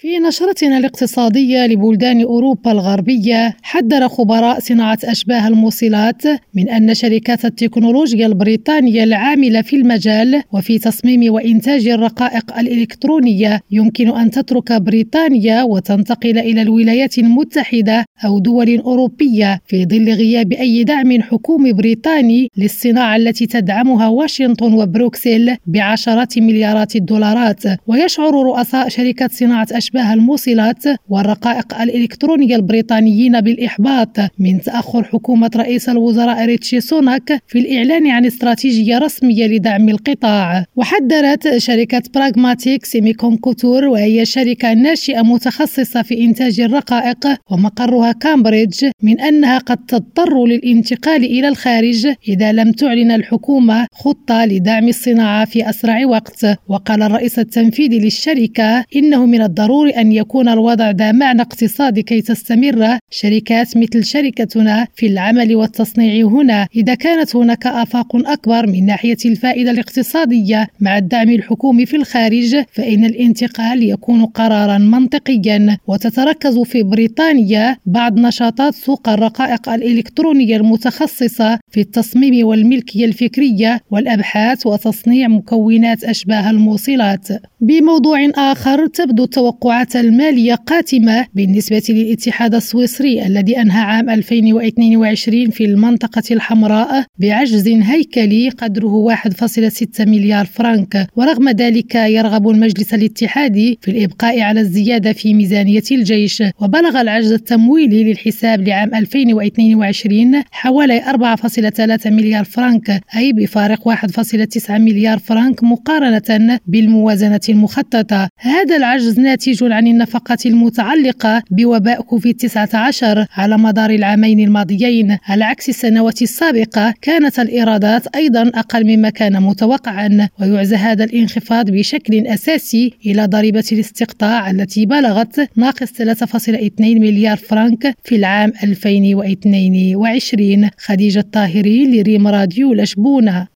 في نشرتنا الاقتصادية لبلدان أوروبا الغربية حذر خبراء صناعة أشباه الموصلات من أن شركات التكنولوجيا البريطانية العاملة في المجال وفي تصميم وإنتاج الرقائق الإلكترونية يمكن أن تترك بريطانيا وتنتقل إلى الولايات المتحدة أو دول أوروبية في ظل غياب أي دعم حكومي بريطاني للصناعة التي تدعمها واشنطن وبروكسل بعشرات مليارات الدولارات. ويشعر رؤساء شركة صناعة أشباه أشباه الموصلات والرقائق الإلكترونية البريطانيين بالإحباط. من تأخر حكومة رئيس الوزراء ريتشي سوناك في الإعلان عن استراتيجية رسمية لدعم القطاع. وحذرت شركة Pragmatic Semiconductor وهي شركة ناشئة متخصصة في إنتاج الرقائق ومقرها كامبريدج من أنها قد تضطر للانتقال إلى الخارج إذا لم تعلن الحكومة خطة لدعم الصناعة في أسرع وقت. وقال الرئيس التنفيذي للشركة إنه من الضروري بالضروري أن يكون الوضع ذا معنى اقتصادي كي تستمر. شركات مثل شركتنا في العمل والتصنيع هنا إذا كانت هناك آفاق أكبر من ناحية الفائدة الاقتصادية مع الدعم الحكومي في الخارج فإن الانتقال يكون قرارا منطقيا. وتتركز في بريطانيا بعض نشاطات سوق الرقائق الإلكترونية المتخصصة في التصميم والملكية الفكرية والأبحاث وتصنيع مكونات أشباه الموصلات. بموضوع آخر تبدو التوقعات التوقعات المالية قاتمة بالنسبة للاتحاد السويسري الذي أنهى عام 2022 في المنطقة الحمراء بعجز هيكلي قدره 1.6 مليار فرنك. ورغم ذلك يرغب المجلس الاتحادي في الإبقاء على الزيادة في ميزانية الجيش وبلغ العجز التمويلي للحساب لعام 2022 حوالي 4.3 مليار فرنك أي بفارق 1.9 مليار فرنك مقارنة بالموازنة المخططة. هذا العجز ناتج عن النفقات المتعلقة بوباء كوفيد 19 على مدار العامين الماضيين. على عكس السنوات السابقة كانت الإيرادات أيضا أقل مما كان متوقعا ويعزى هذا الانخفاض بشكل أساسي إلى ضريبة الاستقطاع التي بلغت ناقص 3.2 مليار فرنك في العام 2022 خديجة الطاهري لريم راديو لشبونة.